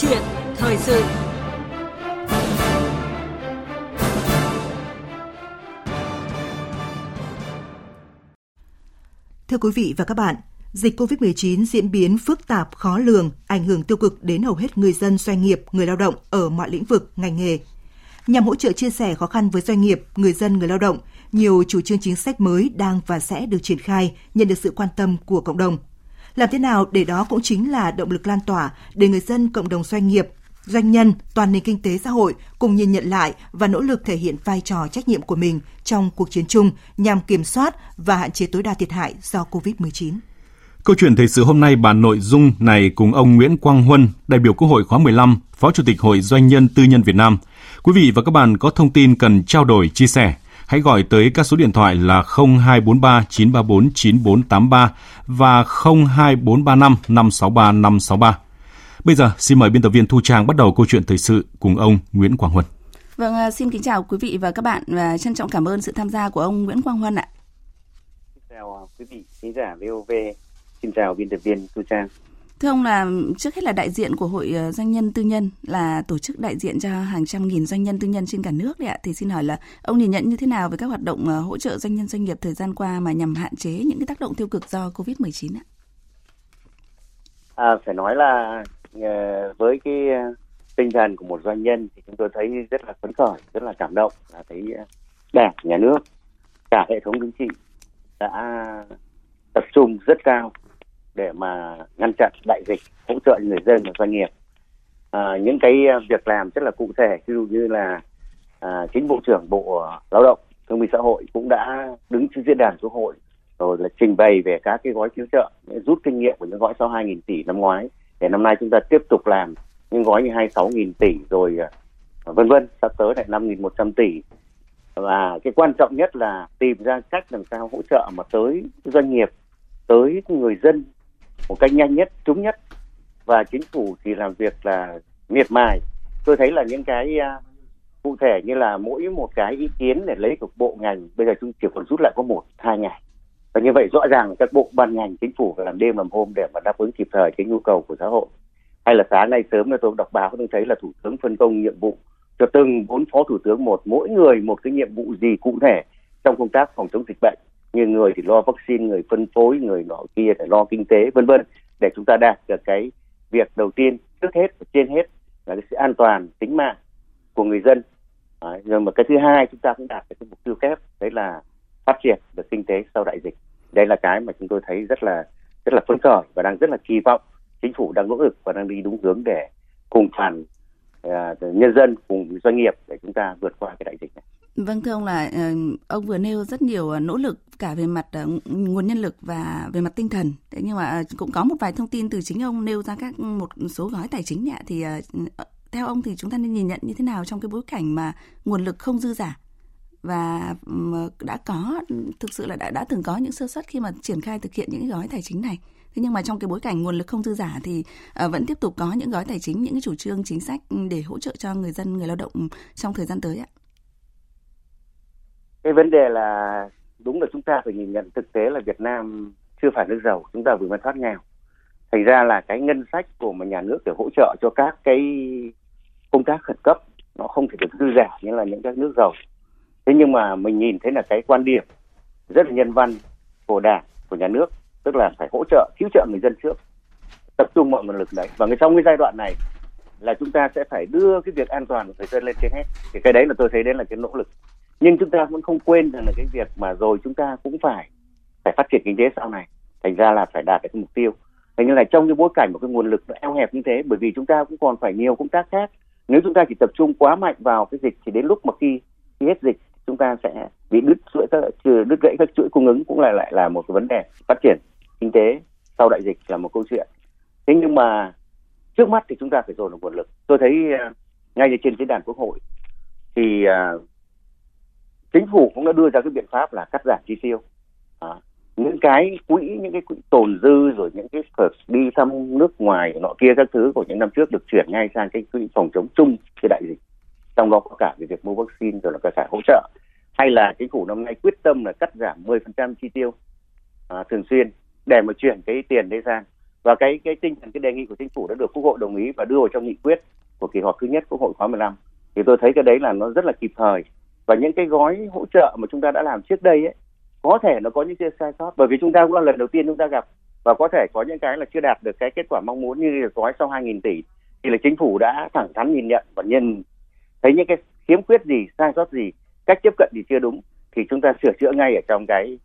chuyện thời sự Thưa quý vị và các bạn, dịch COVID-19 diễn biến phức tạp, khó lường, ảnh hưởng tiêu cực đến hầu hết người dân, doanh nghiệp, người lao động ở mọi lĩnh vực, ngành nghề. Nhằm hỗ trợ chia sẻ khó khăn với doanh nghiệp, người dân, người lao động, nhiều chủ trương chính sách mới đang và sẽ được triển khai, nhận được sự quan tâm của cộng đồng. Làm thế nào để đó cũng chính là động lực lan tỏa để người dân, cộng đồng doanh nghiệp, doanh nhân, toàn nền kinh tế xã hội cùng nhìn nhận lại và nỗ lực thể hiện vai trò trách nhiệm của mình trong cuộc chiến chung nhằm kiểm soát và hạn chế tối đa thiệt hại do COVID-19. Câu chuyện thời sự hôm nay bàn nội dung này cùng ông Nguyễn Quang Huân, đại biểu Quốc hội khóa 15, Phó Chủ tịch Hội Doanh nhân Tư nhân Việt Nam. Quý vị và các bạn có thông tin cần trao đổi, chia sẻ, hãy gọi tới các số điện thoại là 0243 934 9483 và 02435 563 563. Bây giờ, xin mời biên tập viên Thu Trang bắt đầu câu chuyện thời sự cùng ông Nguyễn Quang Huân. Vâng, à, xin kính chào quý vị và các bạn và trân trọng cảm ơn sự tham gia của ông Nguyễn Quang Huân ạ. Xin chào à, quý vị khán giả VOV, xin chào biên tập viên Thu Trang. Thưa ông là trước hết là đại diện của Hội ờ, Doanh nhân Tư nhân là tổ chức đại diện cho hàng trăm nghìn doanh nhân tư nhân trên cả nước đấy ạ. Thì xin hỏi là ông nhìn nhận như thế nào về các hoạt động ờ, hỗ trợ doanh nhân doanh nghiệp thời gian qua mà nhằm hạn chế những cái tác động tiêu cực do Covid-19 ạ? À, phải nói là ờ, với cái tinh thần của một doanh nhân thì chúng tôi thấy rất là phấn khởi rất là cảm động là thấy đảng nhà nước cả hệ thống chính trị đã tập trung rất cao để mà ngăn chặn đại dịch hỗ trợ người dân và doanh nghiệp. À, những cái việc làm rất là cụ thể ví dụ như là à, chính bộ trưởng bộ lao động thương minh xã hội cũng đã đứng trên diễn đàn quốc hội rồi là trình bày về các cái gói cứu trợ rút kinh nghiệm của những gói sau 2.000 tỷ năm ngoái. Để năm nay chúng ta tiếp tục làm những gói như 26.000 tỷ rồi à, vân vân sắp tới lại 5.100 tỷ. Và cái quan trọng nhất là tìm ra cách làm sao hỗ trợ mà tới doanh nghiệp tới người dân một cách nhanh nhất trúng nhất. Và chính phủ thì làm việc là miệt mài. Tôi thấy là những cái uh, cụ thể như là mỗi một cái ý kiến để lấy của bộ ngành bây giờ chúng chỉ còn rút lại có một hai ngày. Và như vậy rõ ràng các bộ ban ngành chính phủ phải làm đêm làm hôm để mà đáp ứng kịp thời cái nhu cầu của xã hội. Hay là sáng nay sớm là tôi đọc báo tôi thấy là thủ tướng phân công nhiệm vụ cho từng bốn phó thủ tướng một mỗi người một cái nhiệm vụ gì cụ thể trong công tác phòng chống dịch bệnh như người thì lo vaccine người phân phối người nọ kia để lo kinh tế vân vân. Để chúng ta đạt được cái việc đầu tiên trước hết và trên hết là cái sự an toàn tính mạng của người dân. Đấy, rồi mà cái thứ hai chúng ta cũng đạt được cái mục tiêu kép đấy là phát triển được kinh tế sau đại dịch. Đây là cái mà chúng tôi thấy rất là rất là phấn khởi và đang rất là kỳ vọng chính phủ đang nỗ lực và đang đi đúng hướng để cùng toàn uh, nhân dân cùng doanh nghiệp để chúng ta vượt qua cái đại dịch này. Vâng thưa ông là ờ, ông vừa nêu rất nhiều ờ, nỗ lực cả về mặt ờ, nguồn nhân lực và về mặt tinh thần. Thế nhưng mà cũng có một vài thông tin từ chính ông nêu ra các một số gói tài chính nhẹ thì theo ông thì chúng ta nên nhìn nhận như thế nào trong cái bối cảnh mà nguồn lực không dư giả và đã có, thực sự là đã đã từng có những sơ suất khi mà triển khai thực hiện những gói tài chính này. Thế nhưng mà trong cái bối cảnh nguồn lực không dư giả thì vẫn tiếp tục có những gói tài chính, những cái chủ trương, chính sách ừ, để hỗ trợ cho người dân, người lao động trong thời gian tới ạ cái vấn đề là đúng là chúng ta phải nhìn nhận thực tế là Việt Nam chưa phải nước giàu, chúng ta vừa mới thoát nghèo. Thành ra là cái ngân sách của mà nhà nước để hỗ trợ cho các cái công tác khẩn cấp, nó không thể được dư giả như là những các nước giàu. Thế nhưng mà mình nhìn thấy là cái quan điểm rất là nhân văn của đảng, của nhà nước, tức là phải hỗ trợ, cứu trợ người dân trước, tập trung mọi nguồn lực đấy. Và trong cái giai đoạn này là chúng ta sẽ phải đưa cái việc an toàn của người dân lên trên hết. Thì cái đấy là tôi thấy đấy là cái nỗ lực nhưng chúng ta vẫn không quên rằng là cái việc mà rồi chúng ta cũng phải phải phát triển kinh tế sau này. Thành ra là phải đạt được cái mục tiêu. Thành như là trong cái bối cảnh một cái nguồn lực nó eo hẹp như thế bởi vì chúng ta cũng còn phải nhiều công tác khác. Nếu chúng ta chỉ tập trung quá mạnh vào cái dịch thì đến lúc mà khi, khi hết dịch chúng ta sẽ bị đứt chuỗi các đứt gãy các chuỗi cung ứng cũng lại lại là một cái vấn đề phát triển kinh tế sau đại dịch là một câu chuyện. Thế nhưng mà trước mắt thì chúng ta phải dồn được nguồn lực. Tôi thấy ngay ngay trên diễn đàn quốc hội thì à, chính phủ cũng đã đưa ra cái biện pháp là cắt giảm chi tiêu. À, những cái quỹ những cái quỹ tồn dư rồi những cái đi thăm nước ngoài nọ kia các thứ của những năm trước được chuyển ngay sang cái quỹ phòng chống chung cái đại dịch. Trong đó có cả cái việc mua vaccine rồi là cả, cả hỗ trợ. Hay là chính phủ năm nay quyết tâm là cắt giảm 10% chi tiêu à, thường xuyên để mà chuyển cái tiền đấy sang. Và cái cái tinh thần cái đề nghị của chính phủ đã được quốc hội đồng ý và đưa vào trong nghị quyết của kỳ họp thứ nhất quốc hội khóa 15 thì tôi thấy cái đấy là nó rất là kịp thời và những cái gói hỗ trợ mà chúng ta đã làm trước đây ấy, có thể nó có những cái sai sót. Bởi vì chúng ta cũng là lần đầu tiên chúng ta gặp và có thể có những cái là chưa đạt được cái kết quả mong muốn như gói sau 2.000 tỷ. Thì là chính phủ đã thẳng thắn nhìn nhận và nhìn thấy những cái khiếm khuyết gì, sai sót gì, cách tiếp cận thì chưa đúng. Thì chúng ta sửa chữa ngay ở trong cái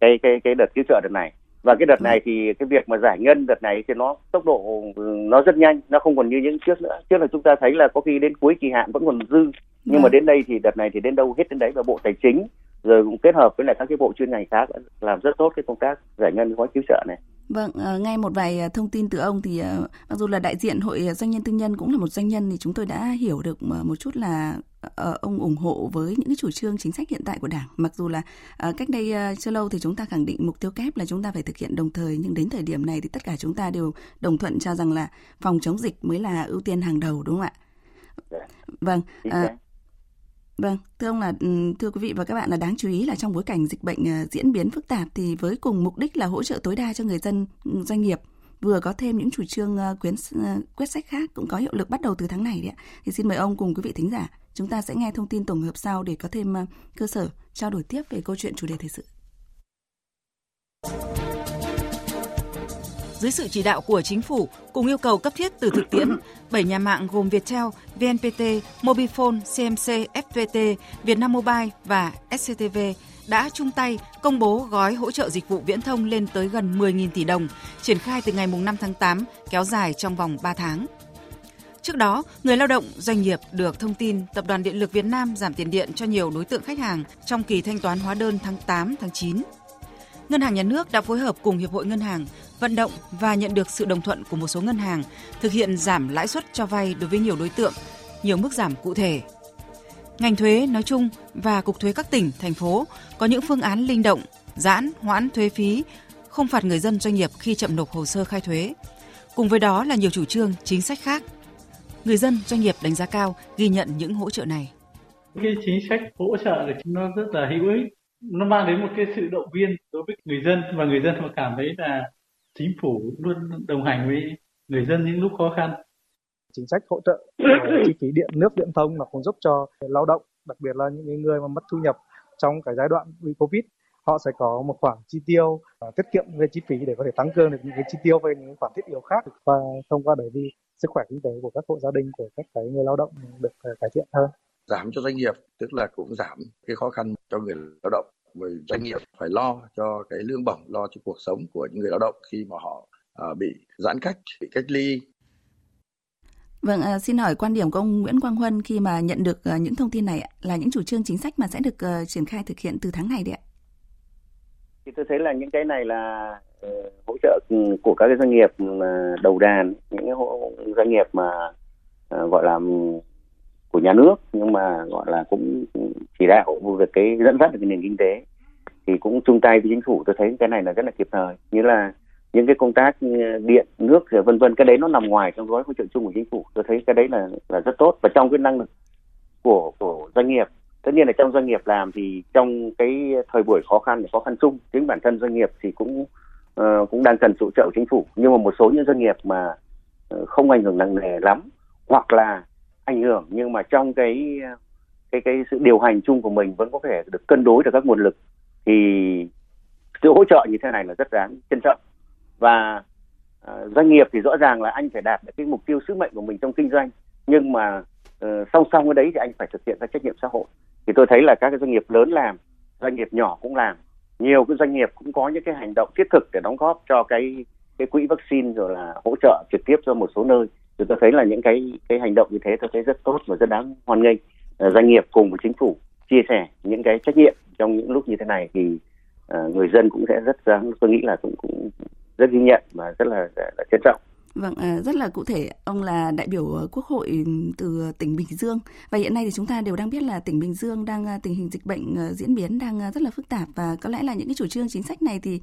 cái cái cái đợt cứu trợ đợt này và cái đợt này thì cái việc mà giải ngân đợt này thì nó tốc độ nó rất nhanh nó không còn như những trước nữa. Trước là chúng ta thấy là có khi đến cuối kỳ hạn vẫn còn dư. Nhưng mà đến đây thì đợt này thì đến đâu hết đến đấy và bộ tài chính rồi cũng kết hợp với lại các cái bộ chuyên ngành khác làm rất tốt cái công tác giải ngân gói cứu trợ này Vâng, uh, ngay một vài thông tin từ ông thì uh, mặc dù là đại diện hội doanh nhân tư nhân cũng là một doanh nhân thì chúng tôi đã hiểu được một chút là ông ủng hộ với những cái chủ trương chính sách hiện tại của Đảng. Mặc dù là cách đây chưa lâu thì chúng ta khẳng định mục tiêu kép là chúng ta phải thực hiện đồng thời nhưng đến thời điểm này thì tất cả chúng ta đều đồng thuận cho rằng là phòng chống dịch mới là ưu tiên hàng đầu đúng không ạ? Dạ. Vâng. Uh, Vâng, thưa ông là ừ, thưa quý vị và các bạn là đáng chú ý là trong bối cảnh dịch bệnh ờ, diễn biến phức tạp thì với cùng mục đích là hỗ trợ tối đa cho người dân ừ, doanh nghiệp vừa có thêm những chủ trương ờ, quyến ờ, quyết sách khác cũng có hiệu lực bắt đầu từ tháng này đấy ạ. Thì xin mời ông cùng quý vị thính giả chúng ta sẽ nghe thông tin tổng hợp sau để có thêm cơ sở trao đổi tiếp về câu chuyện chủ đề thời sự dưới sự chỉ đạo của chính phủ cùng yêu cầu cấp thiết từ thực tiễn, bảy nhà mạng gồm Viettel, VNPT, Mobifone, CMC, FPT, Vietnam Mobile và SCTV đã chung tay công bố gói hỗ trợ dịch vụ viễn thông lên tới gần 10.000 tỷ đồng, triển khai từ ngày 5 tháng 8, kéo dài trong vòng 3 tháng. Trước đó, người lao động, doanh nghiệp được thông tin Tập đoàn Điện lực Việt Nam giảm tiền điện cho nhiều đối tượng khách hàng trong kỳ thanh toán hóa đơn tháng 8, tháng 9. Ngân hàng Nhà nước đã phối hợp cùng Hiệp hội Ngân hàng vận động và nhận được sự đồng thuận của một số ngân hàng thực hiện giảm lãi suất cho vay đối với nhiều đối tượng, nhiều mức giảm cụ thể. Ngành thuế nói chung và cục thuế các tỉnh, thành phố có những phương án linh động, giãn, hoãn thuế phí, không phạt người dân doanh nghiệp khi chậm nộp hồ sơ khai thuế. Cùng với đó là nhiều chủ trương, chính sách khác. Người dân, doanh nghiệp đánh giá cao ghi nhận những hỗ trợ này. Cái chính sách hỗ trợ thì nó rất là hữu ích nó mang đến một cái sự động viên đối với người dân và người dân họ cảm thấy là chính phủ luôn đồng hành với người dân những lúc khó khăn. Chính sách hỗ trợ chi phí điện nước viễn thông mà cũng giúp cho lao động đặc biệt là những người mà mất thu nhập trong cái giai đoạn bị covid họ sẽ có một khoản chi tiêu uh, tiết kiệm về chi phí để có thể tăng cường được những cái chi tiêu về những khoản thiết yếu khác. Và thông qua đấy thì sức khỏe kinh tế của các hộ gia đình của các cái người lao động được uh, cải thiện hơn giảm cho doanh nghiệp tức là cũng giảm cái khó khăn cho người lao động bởi doanh nghiệp phải lo cho cái lương bổng, lo cho cuộc sống của những người lao động khi mà họ uh, bị giãn cách, bị cách ly. Vâng, uh, xin hỏi quan điểm của ông Nguyễn Quang Huân khi mà nhận được uh, những thông tin này là những chủ trương chính sách mà sẽ được uh, triển khai thực hiện từ tháng này đấy ạ. Thì tôi thấy là những cái này là uh, hỗ trợ của các cái doanh nghiệp mà đầu đàn, những cái hộ, doanh nghiệp mà uh, gọi là của nhà nước nhưng mà gọi là cũng chỉ đạo về cái dẫn dắt được cái nền kinh tế. Thì cũng chung tay với chính phủ tôi thấy cái này là rất là kịp thời. Như là những cái công tác ờ, điện nước rồi vân vân cái đấy nó nằm ngoài trong gói hỗ trợ chung của chính phủ. Tôi thấy cái đấy là là rất tốt. Và trong cái năng lực của của doanh nghiệp tất nhiên là trong doanh nghiệp làm thì trong cái thời buổi khó khăn khó khăn chung chính bản thân doanh nghiệp thì cũng uh, cũng đang cần sự trợ của chính phủ. Nhưng mà một số những doanh nghiệp mà ờ, không ảnh hưởng nặng nề lắm hoặc là ảnh hưởng nhưng mà trong cái cái cái sự điều hành chung của mình vẫn có thể được cân đối được các nguồn lực thì sự hỗ trợ như thế này là rất đáng trân trọng. Và uh, doanh nghiệp thì rõ ràng là anh phải đạt được cái mục tiêu sứ mệnh của mình trong kinh doanh nhưng mà uh, song song với đấy thì anh phải thực hiện các trách nhiệm xã hội. Thì tôi thấy là các cái doanh nghiệp lớn làm doanh nghiệp nhỏ cũng làm nhiều cái doanh nghiệp cũng có những cái hành động thiết thực để đóng góp cho cái cái quỹ vaccine rồi là hỗ trợ trực tiếp cho một số nơi thì tôi thấy là những cái cái hành động như thế tôi thấy rất tốt và rất đáng hoan nghênh. Ờ, doanh nghiệp cùng với chính phủ chia sẻ những cái trách nhiệm trong những lúc như thế này thì uh, người dân cũng sẽ rất đáng tôi nghĩ là cũng cũng rất ghi nhận và rất là, là, là trân trọng. Vâng, à, rất là cụ thể, ông là đại biểu ờ, Quốc hội từ tỉnh Bình Dương. Và hiện nay thì chúng ta đều đang biết là tỉnh Bình Dương đang à, tình hình dịch bệnh diễn biến đang à, rất là phức tạp. Và có lẽ là những cái chủ trương chính sách này thì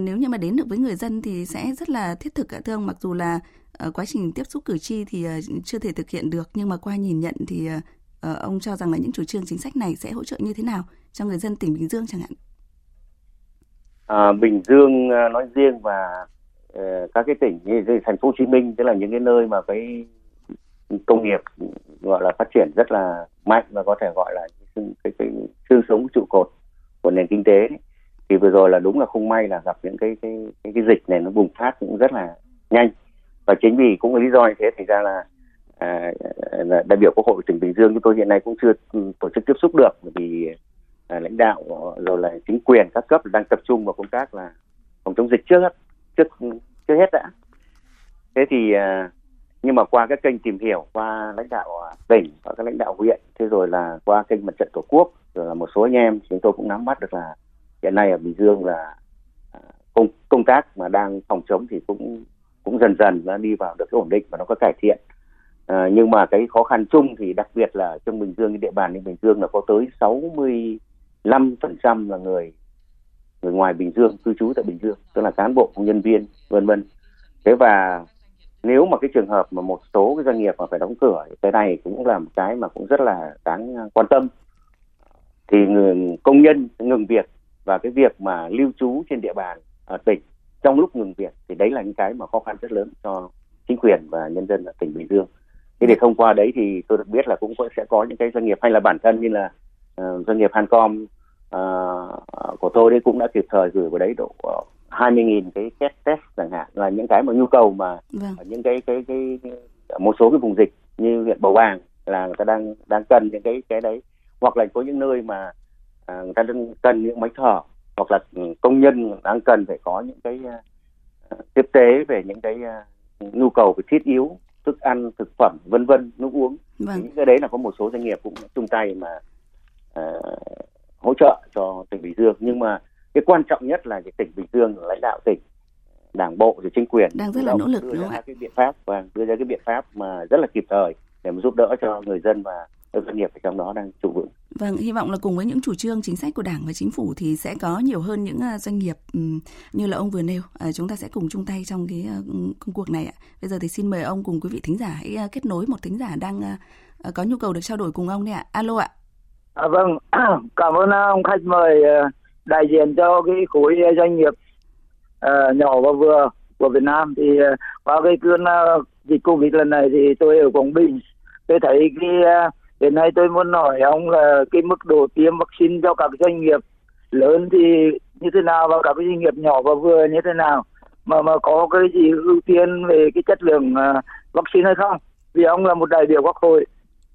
nếu như mà đến được với người dân thì sẽ rất là thiết thực ạ thưa ông. Mặc dù là Ờ, quá trình tiếp xúc cử tri thì ờ, chưa thể thực hiện được nhưng mà qua nhìn nhận thì ờ, ông cho rằng là những chủ trương chính sách này sẽ hỗ trợ như thế nào cho người dân tỉnh Bình Dương chẳng hạn? À, Bình Dương nói riêng và các cái tỉnh như thành phố Hồ Chí Minh tức là những cái nơi mà cái công nghiệp gọi là phát triển rất là mạnh và có thể gọi là cái, cái, cái xương sống trụ cột của nền kinh tế ấy. thì vừa rồi là đúng là không may là gặp những cái cái cái, cái dịch này nó bùng phát cũng rất là nhanh và chính vì cũng là lý do như thế thì ra là à, là đại biểu quốc hội tỉnh Bình Dương chúng tôi hiện nay cũng chưa ừ, tổ chức tiếp xúc được vì à, lãnh đạo rồi là chính quyền các cấp đang tập trung vào công tác là phòng chống dịch trước trước trước hết đã thế thì à, nhưng mà qua các kênh tìm hiểu qua lãnh đạo tỉnh và các lãnh đạo huyện thế rồi là qua kênh mặt trận tổ quốc rồi là một số anh em chúng tôi cũng nắm bắt được là hiện nay ở bình dương là à, công công tác mà đang phòng chống thì cũng cũng dần dần nó đi vào được cái ổn định và nó có cải thiện. À, nhưng mà cái khó khăn chung thì đặc biệt là trong bình dương cái địa bàn bình dương là có tới 65 phần trăm là người người ngoài bình dương cư trú tại bình dương tức là cán bộ công nhân viên vân vân. Thế và nếu mà cái trường hợp mà một số cái doanh nghiệp mà phải đóng cửa cái này cũng là một cái mà cũng rất là đáng quan tâm. Thì người công nhân ngừng việc và cái việc mà lưu trú trên địa bàn ở tỉnh trong lúc ngừng việc thì đấy là những cái mà khó khăn rất lớn cho chính quyền và nhân dân ở tỉnh Bình Dương. Thế để thông qua đấy thì tôi được biết là cũng sẽ có những cái doanh nghiệp hay là bản thân như là uh, doanh nghiệp Hancom uh, của tôi đấy cũng đã kịp thời gửi vào đấy độ 20.000 cái test test chẳng hạn là những cái mà nhu cầu mà vâng. những cái, cái cái cái một số cái vùng dịch như huyện Bầu Bàng là người ta đang đang cần những cái cái đấy hoặc là có những nơi mà à, người ta đang cần những máy thở hoặc là công nhân đang cần phải có những cái uh, tiếp tế về những cái uh, nhu cầu về thiết yếu thức ăn thực phẩm vân vân nước uống. Vâng. những cái đấy là có một số doanh nghiệp cũng chung tay mà uh, hỗ trợ cho tỉnh Bình Dương. Nhưng mà cái quan trọng nhất là cái tỉnh Bình Dương lãnh đạo tỉnh đảng bộ rồi chính quyền đang rất là nỗ lực đưa đúng ra cái biện pháp và đưa ra cái biện pháp mà rất là kịp thời để mà giúp đỡ cho người dân và doanh nghiệp trong đó đang trụ vững. Vâng, hy vọng là cùng với những chủ trương chính sách của Đảng và Chính phủ thì sẽ có nhiều hơn những à, doanh nghiệp như là ông vừa nêu, à, chúng ta sẽ cùng chung tay trong cái à, công cuộc này ạ. Bây giờ thì xin mời ông cùng quý vị thính giả hãy kết nối một thính giả đang có nhu cầu được trao đổi cùng ông đấy ạ. Alo ạ. À, vâng, cảm ơn ông khách mời đại diện cho cái khối doanh nghiệp nhỏ và vừa của Việt Nam thì qua cái cơn dịch Covid lần này thì tôi ở Quảng Bình tôi thấy cái hiện nay tôi muốn hỏi ông là cái mức độ tiêm vaccine cho các doanh nghiệp lớn thì như thế nào và các doanh nghiệp nhỏ và vừa như thế nào? Mà mà có cái gì ưu tiên về cái chất lượng uh, vaccine hay không? Vì ông là một đại biểu quốc hội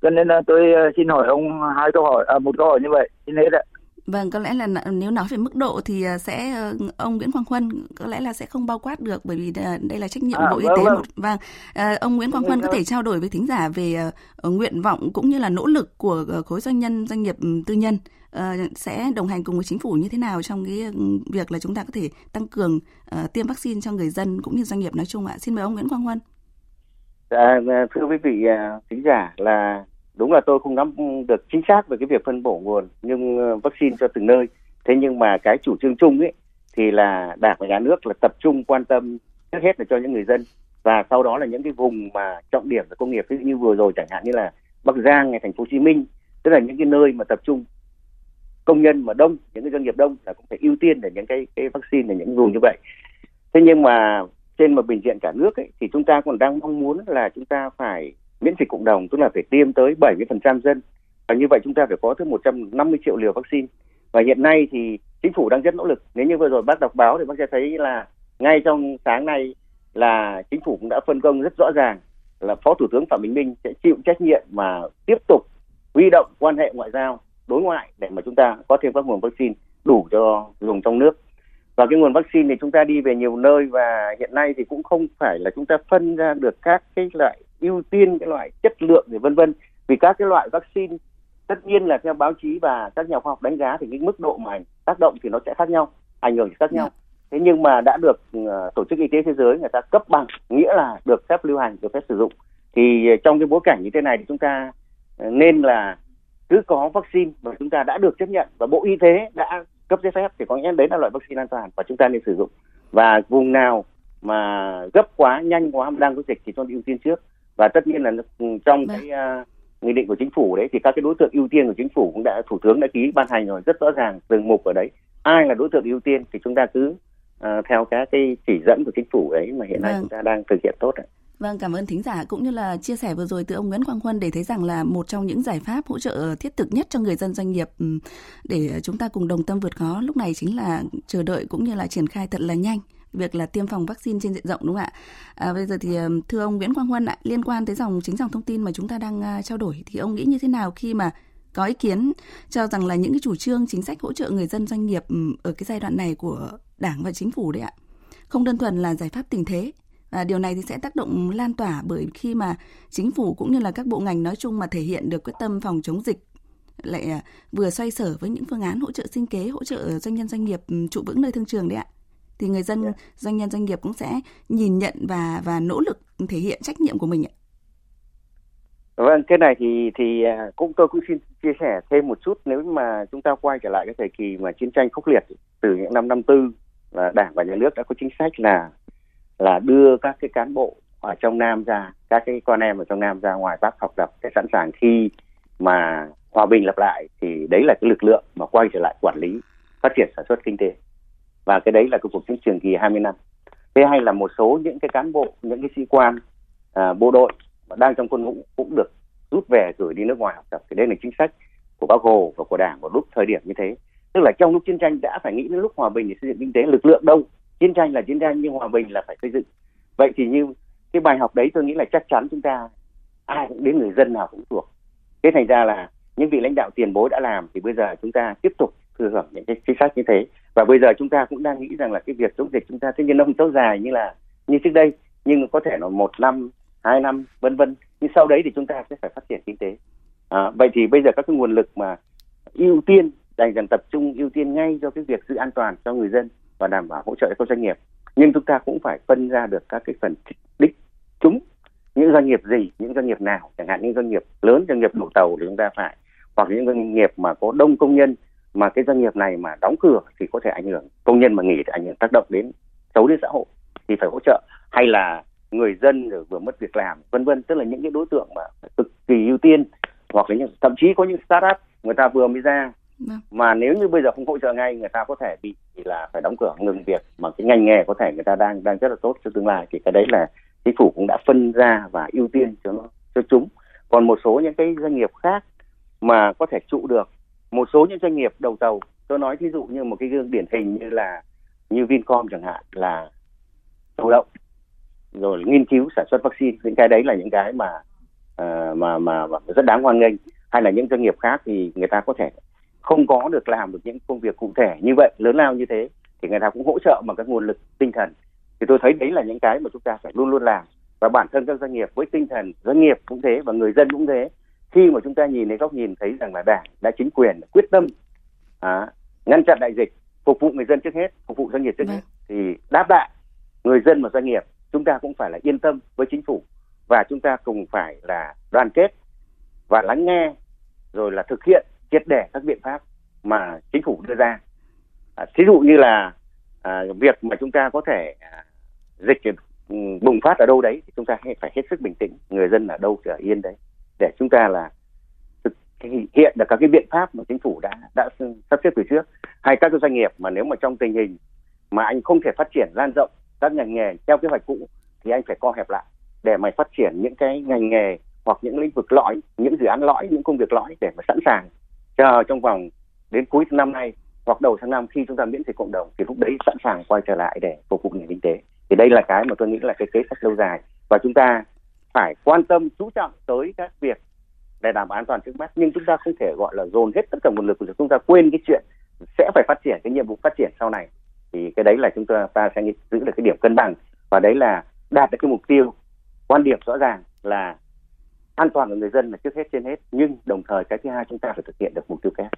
cho nên là tôi uh, xin hỏi ông hai câu hỏi à, một câu hỏi như vậy. Xin hết ạ. Vâng, có lẽ là nếu nói về mức độ thì à, sẽ ờ, ông Nguyễn Quang Huân có lẽ là sẽ không bao quát được bởi vì à, đây là trách nhiệm à, Bộ Y vâng, tế. Vâng. vâng, à, ông Nguyễn Quang Huân có thể trao đổi với thính giả về uh, nguyện vọng cũng như là nỗ lực của khối doanh nhân doanh nghiệp tư nhân uh, sẽ đồng hành cùng với chính phủ như thế nào trong cái việc là chúng ta có thể tăng cường uh, tiêm vaccine cho người dân cũng như doanh nghiệp nói chung ạ. Xin mời ông Nguyễn Quang Huân. À, thưa quý vị thính giả là đúng là tôi không nắm được chính xác về cái việc phân bổ nguồn nhưng ờ, vaccine cho từng nơi. Thế nhưng mà cái chủ trương chung ấy thì là đảng và nhà nước là tập trung quan tâm trước hết là cho những người dân và sau đó là những cái vùng mà trọng điểm về công nghiệp ví dụ như vừa rồi chẳng hạn như là bắc giang ngày thành phố hồ chí minh tức là những cái nơi mà tập trung công nhân mà đông những cái doanh nghiệp đông là cũng phải ưu tiên để những cái cái vaccine để những vùng như vậy. Thế nhưng mà trên một bình diện cả nước ấy, thì chúng ta còn đang mong muốn là chúng ta phải miễn dịch cộng đồng, tức là phải tiêm tới 70% dân. Và như vậy chúng ta phải có tới 150 triệu liều vaccine. Và hiện nay thì chính phủ đang rất nỗ lực. Nếu như vừa rồi bác đọc báo thì bác sẽ thấy là ngay trong sáng nay là chính phủ cũng đã phân công rất rõ ràng là phó thủ tướng phạm bình minh sẽ chịu trách nhiệm mà tiếp tục huy động quan hệ ngoại giao, đối ngoại để mà chúng ta có thêm các nguồn vaccine đủ cho dùng trong nước. Và cái nguồn vaccine thì chúng ta đi về nhiều nơi và hiện nay thì cũng không phải là chúng ta phân ra được các cái loại ưu tiên cái loại chất lượng thì vân vân. Vì các cái loại vaccine tất nhiên là theo báo chí và các nhà khoa học đánh giá thì cái mức độ mà tác động thì nó sẽ khác nhau ảnh hưởng thì khác nhau. Thế nhưng mà đã được uh, tổ chức y tế thế giới người ta cấp bằng nghĩa là được phép lưu hành được phép sử dụng. Thì uh, trong cái bối cảnh như thế này thì chúng ta uh, nên là cứ có vaccine và chúng ta đã được chấp nhận và bộ y tế đã cấp giấy phép thì có nghĩa đấy là loại vaccine an toàn và chúng ta nên sử dụng. Và vùng nào mà gấp quá nhanh quá mà đang có dịch thì cho ưu tiên trước và tất nhiên là trong vâng. cái uh, nghị định của chính phủ đấy thì các cái đối tượng ưu tiên của chính phủ cũng đã thủ tướng đã ký ban hành rồi rất rõ ràng từng mục ở đấy ai là đối tượng ưu tiên thì chúng ta cứ uh, theo các cái chỉ dẫn của chính phủ ấy mà hiện nay Vâng. chúng ta đang thực hiện tốt đấy. Vâng, cảm ơn thính giả cũng như là chia sẻ vừa rồi từ ông Nguyễn Quang Huân để thấy rằng là một trong những giải pháp hỗ trợ thiết thực nhất cho người dân doanh nghiệp để chúng ta cùng đồng tâm vượt khó lúc này chính là chờ đợi cũng như là triển khai thật là nhanh việc là tiêm phòng vaccine trên diện rộng đúng không ạ? À, bây giờ thì ờ, thưa ông Nguyễn Quang Huân ạ, liên quan tới dòng chính dòng thông tin mà chúng ta đang ờ, trao đổi thì ông nghĩ như thế nào khi mà có ý kiến cho rằng là những cái chủ trương chính sách hỗ trợ người dân doanh nghiệp ở cái giai đoạn này của Đảng và chính phủ đấy ạ? Không đơn thuần là giải pháp tình thế và điều này thì sẽ tác động lan tỏa bởi khi mà chính phủ cũng như là các bộ ngành nói chung mà thể hiện được quyết tâm phòng chống dịch lại à, vừa xoay sở với những phương án hỗ trợ sinh kế, hỗ trợ doanh nhân doanh nghiệp trụ vững nơi thương trường đấy ạ. Thì người dân doanh nhân doanh nghiệp cũng sẽ nhìn nhận và và nỗ lực thể hiện trách nhiệm của mình ạ. Vâng, cái này thì thì à, cũng tôi cũng xin chia sẻ thêm một chút. Nếu mà chúng ta quay trở lại cái thời kỳ mà chiến tranh khốc liệt từ những năm 54 là Đảng và Nhà nước đã có chính sách là là đưa các cái cán bộ ở trong Nam ra, các cái con em ở trong Nam ra ngoài Bắc học tập để sẵn sàng khi mà hòa bình lập lại thì đấy là cái lực lượng mà quay trở lại quản lý phát triển sản xuất kinh tế và cái đấy là cái cuộc chiến trường kỳ 20 năm. Thế hay là một số những cái cán bộ, những cái sĩ quan à, bộ đội mà đang trong quân ngũ cũng được rút về gửi đi nước ngoài học tập. Thì đây là chính sách của bác hồ và của đảng vào lúc thời điểm như thế. Tức là trong lúc chiến tranh đã phải nghĩ đến lúc hòa bình để xây dựng kinh tế. Lực lượng đâu chiến tranh là chiến tranh nhưng hòa bình là phải xây dựng. Vậy thì như cái bài học đấy tôi nghĩ là chắc chắn chúng ta ai cũng đến người dân nào cũng thuộc. Thế thành ra là những vị lãnh đạo tiền bối đã làm thì bây giờ chúng ta tiếp tục thừa hưởng những cái chính sách như thế và bây giờ chúng ta cũng đang nghĩ rằng là cái việc chống dịch chúng ta tất nhiên nó không kéo dài như là như trước đây nhưng có thể là một năm hai năm vân vân. Nhưng sau đấy thì chúng ta sẽ phải phát triển kinh tế. À, vậy thì bây giờ các cái nguồn lực mà ưu tiên dành dần tập trung ưu tiên ngay cho cái việc giữ an toàn cho người dân và đảm bảo hỗ trợ cho các doanh nghiệp. Nhưng chúng ta cũng phải phân ra được các cái phần đích chúng. Những doanh nghiệp gì những doanh nghiệp nào chẳng hạn những doanh nghiệp lớn doanh nghiệp đổ tàu thì chúng ta phải hoặc những doanh nghiệp mà có đông công nhân mà cái doanh nghiệp này mà đóng cửa thì có thể ảnh hưởng công nhân mà nghỉ thì ảnh hưởng tác động đến xấu đến xã hội thì phải hỗ trợ. Hay là người dân rồi vừa mất việc làm vân vân. Tức là những cái đối tượng mà cực kỳ ưu tiên hoặc là những thậm chí có những startup người ta vừa mới ra. Vâng. mà nếu như bây giờ không hỗ trợ ngay người ta có thể bị là phải đóng cửa ngừng việc. Mà cái ngành nghề có thể người ta đang đang rất là tốt cho tương lai. Thì cái đấy là chính phủ cũng đã phân ra và ưu tiên cho nó cho chúng. Còn một số những cái doanh nghiệp khác mà có thể trụ được một số những doanh nghiệp đầu tàu tôi nói thí dụ như một cái gương điển hình như là như Vincom chẳng hạn là chủ động rồi nghiên cứu sản xuất vaccine. Những cái đấy là những cái mà uh, mà, mà mà rất đáng hoan nghênh. Hay là những doanh nghiệp khác thì người ta có thể không có được làm được những công việc cụ thể như vậy lớn lao như thế thì người ta cũng hỗ trợ bằng các nguồn lực tinh thần. Thì tôi thấy đấy là những cái mà chúng ta phải luôn luôn làm. Và bản thân các doanh nghiệp với tinh thần doanh nghiệp cũng thế và người dân cũng thế khi mà chúng ta nhìn thấy góc nhìn thấy rằng là đảng đã chính quyền đã quyết tâm à, ngăn chặn đại dịch phục vụ người dân trước hết phục vụ doanh nghiệp trước Vâng. hết thì đáp lại người dân và doanh nghiệp chúng ta cũng phải là yên tâm với chính phủ và chúng ta cùng phải là đoàn kết và lắng nghe rồi là thực hiện triệt để các biện pháp mà chính phủ đưa ra à, thí dụ như là à, việc mà chúng ta có thể à, dịch ừ, bùng phát ở đâu đấy thì chúng ta phải hết sức bình tĩnh người dân ở đâu thì ở yên đấy để chúng ta là thực hiện được các cái biện pháp mà chính phủ đã đã sắp xếp từ trước. Hay các cái doanh nghiệp mà nếu mà trong tình hình mà anh không thể phát triển lan rộng các ngành nghề theo kế hoạch cũ, thì anh phải co hẹp lại để mà phát triển những cái ngành nghề hoặc những lĩnh vực lõi, những dự án lõi, những công việc lõi để mà sẵn sàng chờ trong vòng đến cuối năm nay hoặc đầu tháng năm khi chúng ta miễn dịch cộng đồng thì lúc đấy sẵn sàng quay trở lại để phục vụ nền kinh tế. Thì đây là cái mà tôi nghĩ là cái kế sách lâu dài. Và chúng ta phải quan tâm, chú trọng tới các việc để đảm bảo an toàn trước mắt. Nhưng chúng ta không thể, gọi là, dồn hết tất cả nguồn lực của chúng ta quên cái chuyện sẽ phải phát triển, cái nhiệm vụ phát triển sau này. Thì cái đấy là chúng ta ta sẽ giữ được cái điểm cân bằng và đấy là đạt được cái mục tiêu. Quan điểm rõ ràng là an toàn của người dân là trước hết, trên hết. Nhưng đồng thời cái thứ hai chúng ta phải thực hiện được mục tiêu kép.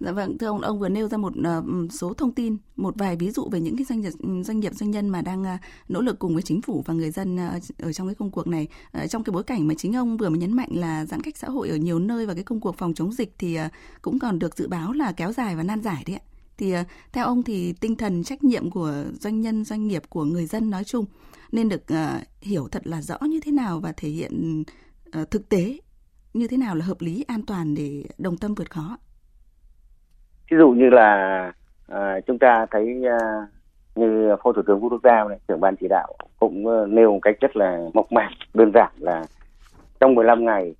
Dạ vâng, thưa ông, ông vừa nêu ra một uh, số thông tin, một vài ví dụ về những cái doanh nghiệp doanh nghiệp doanh nhân mà đang uh, nỗ lực cùng với chính phủ và người dân uh, ở trong cái công cuộc này. Uh, trong cái bối cảnh mà chính ông vừa mới nhấn mạnh là giãn cách xã hội ở nhiều nơi và cái công cuộc phòng chống dịch thì uh, cũng còn được dự báo là kéo dài và nan giải đấy ạ. Thì uh, theo ông thì tinh thần trách nhiệm của doanh nhân doanh nghiệp của người dân nói chung nên được uh, hiểu thật là rõ như thế nào và thể hiện uh, thực tế như thế nào là hợp lý an toàn để đồng tâm vượt khó ví dụ như là à, chúng ta thấy à, như phó thủ tướng vũ đức đam này trưởng ban chỉ đạo cũng nêu một cách rất là mộc mạc đơn giản là trong 15 ngày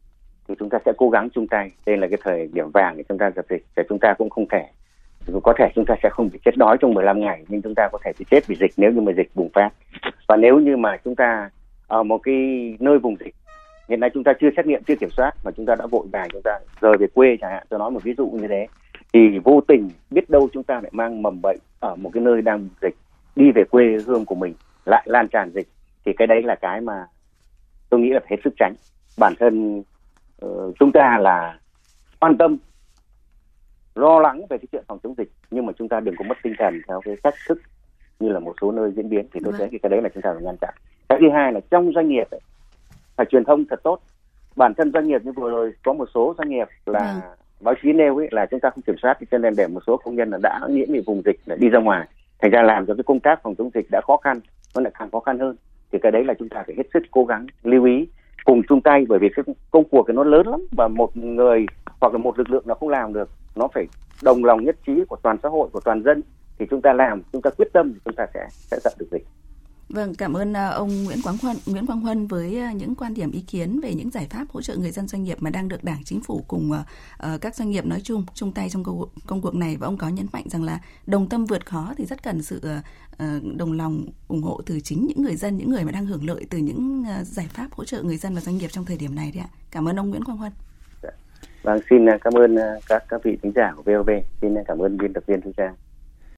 thì chúng ta sẽ cố gắng chung tay đây là cái thời điểm vàng để chúng ta dập dịch để chúng ta cũng không thể có thể chúng ta sẽ không bị chết đói trong 15 ngày nhưng chúng ta có thể bị chết vì dịch nếu như mà dịch bùng phát và nếu như mà chúng ta ở một cái nơi vùng dịch hiện nay chúng ta chưa xét nghiệm chưa kiểm soát mà chúng ta đã vội vàng chúng ta rời về quê chẳng hạn tôi nói một ví dụ như thế thì vô tình biết đâu chúng ta lại mang mầm bệnh ở một cái nơi đang dịch đi về quê hương của mình lại lan tràn dịch. Thì cái đấy là cái mà tôi nghĩ là hết sức tránh. Bản thân uh, chúng ta là quan tâm lo lắng về cái chuyện phòng chống dịch nhưng mà chúng ta đừng có mất tinh thần theo cái cách thức như là một số nơi diễn biến. Thì tôi vâng. thấy cái đấy là chúng ta phải ngăn chặn. Cái thứ hai là trong doanh nghiệp ấy, phải truyền thông thật tốt. Bản thân doanh nghiệp như vừa rồi có một số doanh nghiệp là ừ báo chí nêu ấy là chúng ta không kiểm soát cho nên để một số công nhân là đã nhiễm bị vùng dịch để đi ra ngoài. Thành ra làm cho cái công tác phòng chống dịch đã khó khăn, nó lại càng khó khăn hơn. Thì cái đấy là chúng ta phải hết sức cố gắng, lưu ý. Cùng chung tay, bởi vì cái công cuộc cái nó lớn lắm và một người hoặc là một lực lượng nó không làm được, nó phải đồng lòng nhất trí của toàn xã hội, của toàn dân. Thì chúng ta làm, chúng ta quyết tâm thì chúng ta sẽ sẽ dập được dịch. Vâng, cảm ơn à, ông Nguyễn Quang Huân, Nguyễn Quang Huân với à, những quan điểm ý kiến về những giải pháp hỗ trợ người dân doanh nghiệp mà đang được Đảng, Chính phủ cùng à, ờ, các doanh nghiệp nói chung chung tay trong công, công cuộc này và ông có nhấn mạnh rằng là đồng tâm vượt khó thì rất cần sự ờ, đồng lòng ủng hộ từ chính những người dân, những người mà đang hưởng lợi từ những giải pháp hỗ trợ người dân và doanh nghiệp trong thời điểm này đấy ạ. Cảm ơn ông Nguyễn Quang Huân. Dạ. Vâng, xin cảm ơn các các vị khán giả của VOV. Xin cảm ơn biên tập viên Thu Trang.